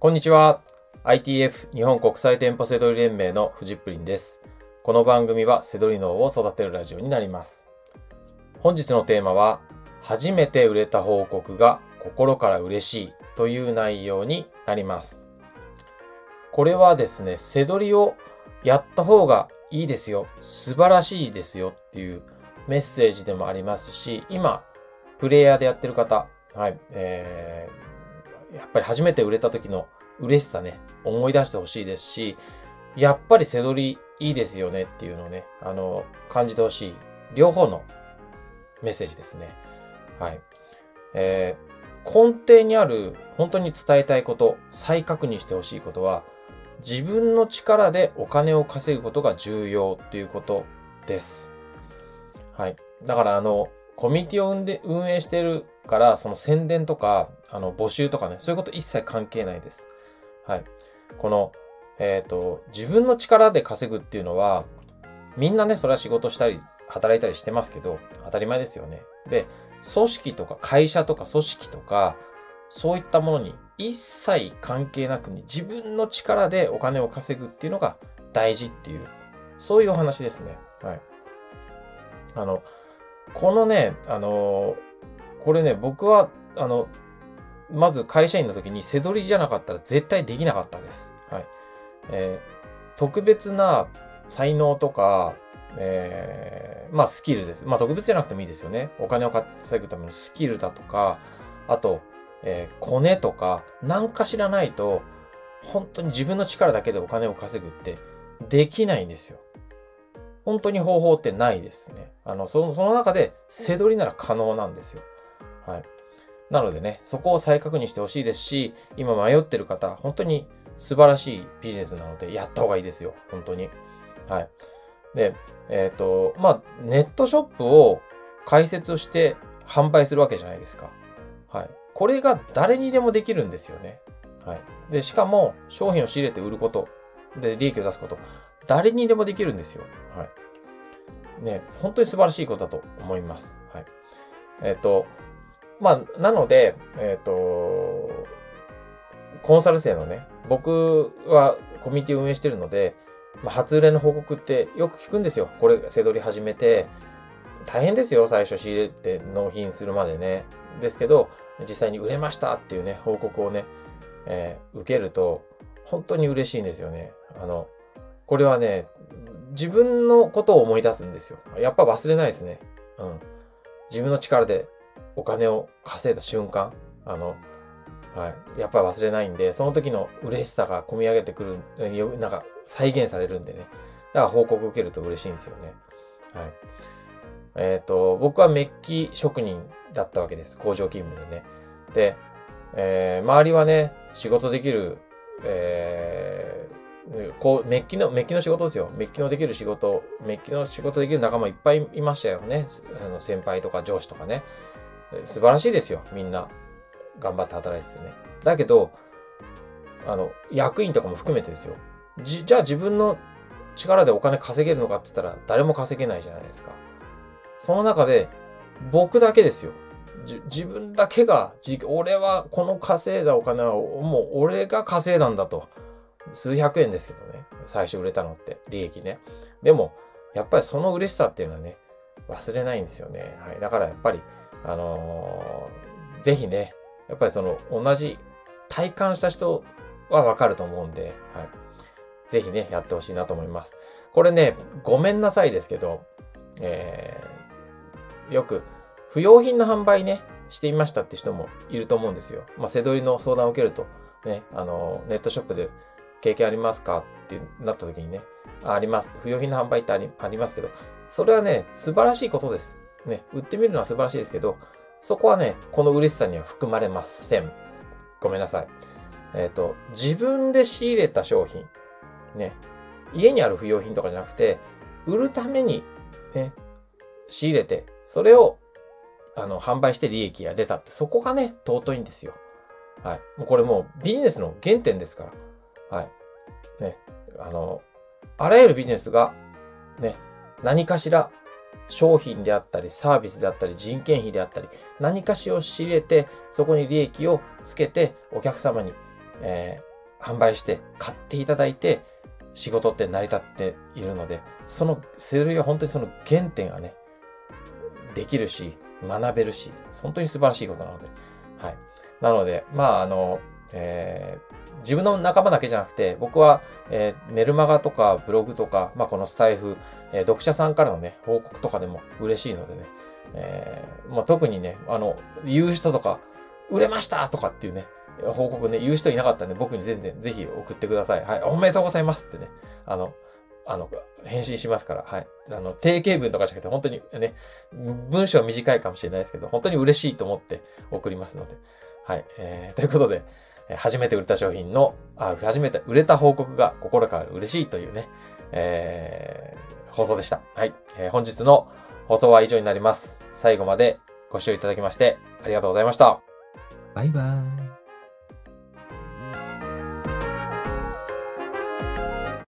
こんにちは。ITF 日本国際店舗セドリ連盟のフジップリンです。この番組はセドリ脳を育てるラジオになります。本日のテーマは、初めて売れた報告が心から嬉しいという内容になります。これはですね、セドリをやった方がいいですよ。素晴らしいですよっていうメッセージでもありますし、今、プレイヤーでやってる方、はい、えー、やっぱり初めて売れた時の嬉しさね、思い出してほしいですし、やっぱりセドリいいですよねっていうのをね、あの、感じてほしい。両方のメッセージですね。はい。えー、根底にある本当に伝えたいこと、再確認してほしいことは、自分の力でお金を稼ぐことが重要っていうことです。はい。だからあの、コミュニティを運で運営してるから、その宣伝とか、あの、募集とかね、そういうこと一切関係ないです。はい。この、えっ、と、自分の力で稼ぐっていうのは、みんなね、それは仕事したり、働いたりしてますけど、当たり前ですよね。で、組織とか会社とか組織とか、そういったものに一切関係なくに自分の力でお金を稼ぐっていうのが大事っていう、そういうお話ですね。はい。あの、このね、あの、これね、僕は、あの、まず会社員の時に背取りじゃなかったら絶対できなかったです。はい。えー、特別な才能とか、えー、まあスキルです。まあ特別じゃなくてもいいですよね。お金を稼ぐためのスキルだとか、あと、えー、コネとか、なんか知らないと、本当に自分の力だけでお金を稼ぐってできないんですよ。本当に方法ってないですね。あの、その、その中で、背取りなら可能なんですよ。はい。なのでね、そこを再確認してほしいですし、今迷ってる方、本当に素晴らしいビジネスなので、やった方がいいですよ。本当に。はい。で、えっ、ー、と、まあ、ネットショップを開設して販売するわけじゃないですか。はい。これが誰にでもできるんですよね。はい。で、しかも、商品を仕入れて売ること、で、利益を出すこと、誰にでもできるんですよ。はい。ね、本当に素晴らしいことだと思います。はい。えっ、ー、と、まあ、なので、えっ、ー、と、コンサル生のね、僕はコミュニティ運営してるので、まあ、初売れの報告ってよく聞くんですよ。これ、背取り始めて、大変ですよ、最初仕入れて納品するまでね。ですけど、実際に売れましたっていうね、報告をね、えー、受けると、本当に嬉しいんですよね。あの、これはね、自分のことを思い出すんですよ。やっぱ忘れないですね。うん。自分の力でお金を稼いだ瞬間、あの、はい。やっぱ忘れないんで、その時の嬉しさが込み上げてくる、なんか再現されるんでね。だから報告受けると嬉しいんですよね。はい。えっ、ー、と、僕はメッキ職人だったわけです。工場勤務でね。で、えー、周りはね、仕事できる、え、こう、メッキの、メッキの仕事ですよ。メッキのできる仕事、メッキの仕事できる仲間いっぱいいましたよね。あの先輩とか上司とかね。素晴らしいですよ。みんな。頑張って働いててね。だけど、あの、役員とかも含めてですよ。じ、じゃあ自分の力でお金稼げるのかって言ったら誰も稼げないじゃないですか。その中で、僕だけですよ。自分だけが、俺はこの稼いだお金はもう俺が稼いだんだと。数百円ですけどね。最初売れたのって、利益ね。でも、やっぱりその嬉しさっていうのはね、忘れないんですよね。はい。だからやっぱり、あのー、ぜひね、やっぱりその同じ体感した人はわかると思うんで、はい。ぜひね、やってほしいなと思います。これね、ごめんなさいですけど、えー、よく、不要品の販売ね、してみましたって人もいると思うんですよ。まあ、背取りの相談を受けると、ね、あの、ネットショップで経験ありますか？ってなった時にね、あります。不要品の販売ってありありますけど、それはね、素晴らしいことです。ね、売ってみるのは素晴らしいですけど、そこはね、この嬉しさには含まれません。ごめんなさい。えっ、ー、と、自分で仕入れた商品、ね、家にある不要品とかじゃなくて、売るために、ね、仕入れて、それを、あの、販売して利益が出たって、そこがね、尊いんですよ。はい。もうこれもうビジネスの原点ですから。はい。ね、あの、あらゆるビジネスが、ね、何かしら商品であったり、サービスであったり、人件費であったり、何かしらを仕入れて、そこに利益をつけて、お客様に、え販売して買っていただいて仕事って成り立っているので、そのセドリは本当にその原点がね、できるし、学べるし、本当に素晴らしいことなので。はい。なので、まあ、あの、えー、自分の仲間だけじゃなくて、僕は、えー、メルマガとかブログとか、まあ、このスタイフ、えー、読者さんからのね、報告とかでも嬉しいのでね、えー、まあ、特にね、あの、言う人とか、売れましたとかっていうね、報告ね、言う人いなかったんで、僕に全然ぜひ送ってください。はい、おめでとうございますってね、あの、あの、返信しますから、はい。あの、定型文とかじゃなくて、本当にね、文章短いかもしれないですけど、本当に嬉しいと思って送りますので。はい。えー、ということで、初めて売れた商品の、あ、初めて売れた報告が心から嬉しいというね、えー、放送でした。はい。えー、本日の放送は以上になります。最後までご視聴いただきまして、ありがとうございました。バイバーイ。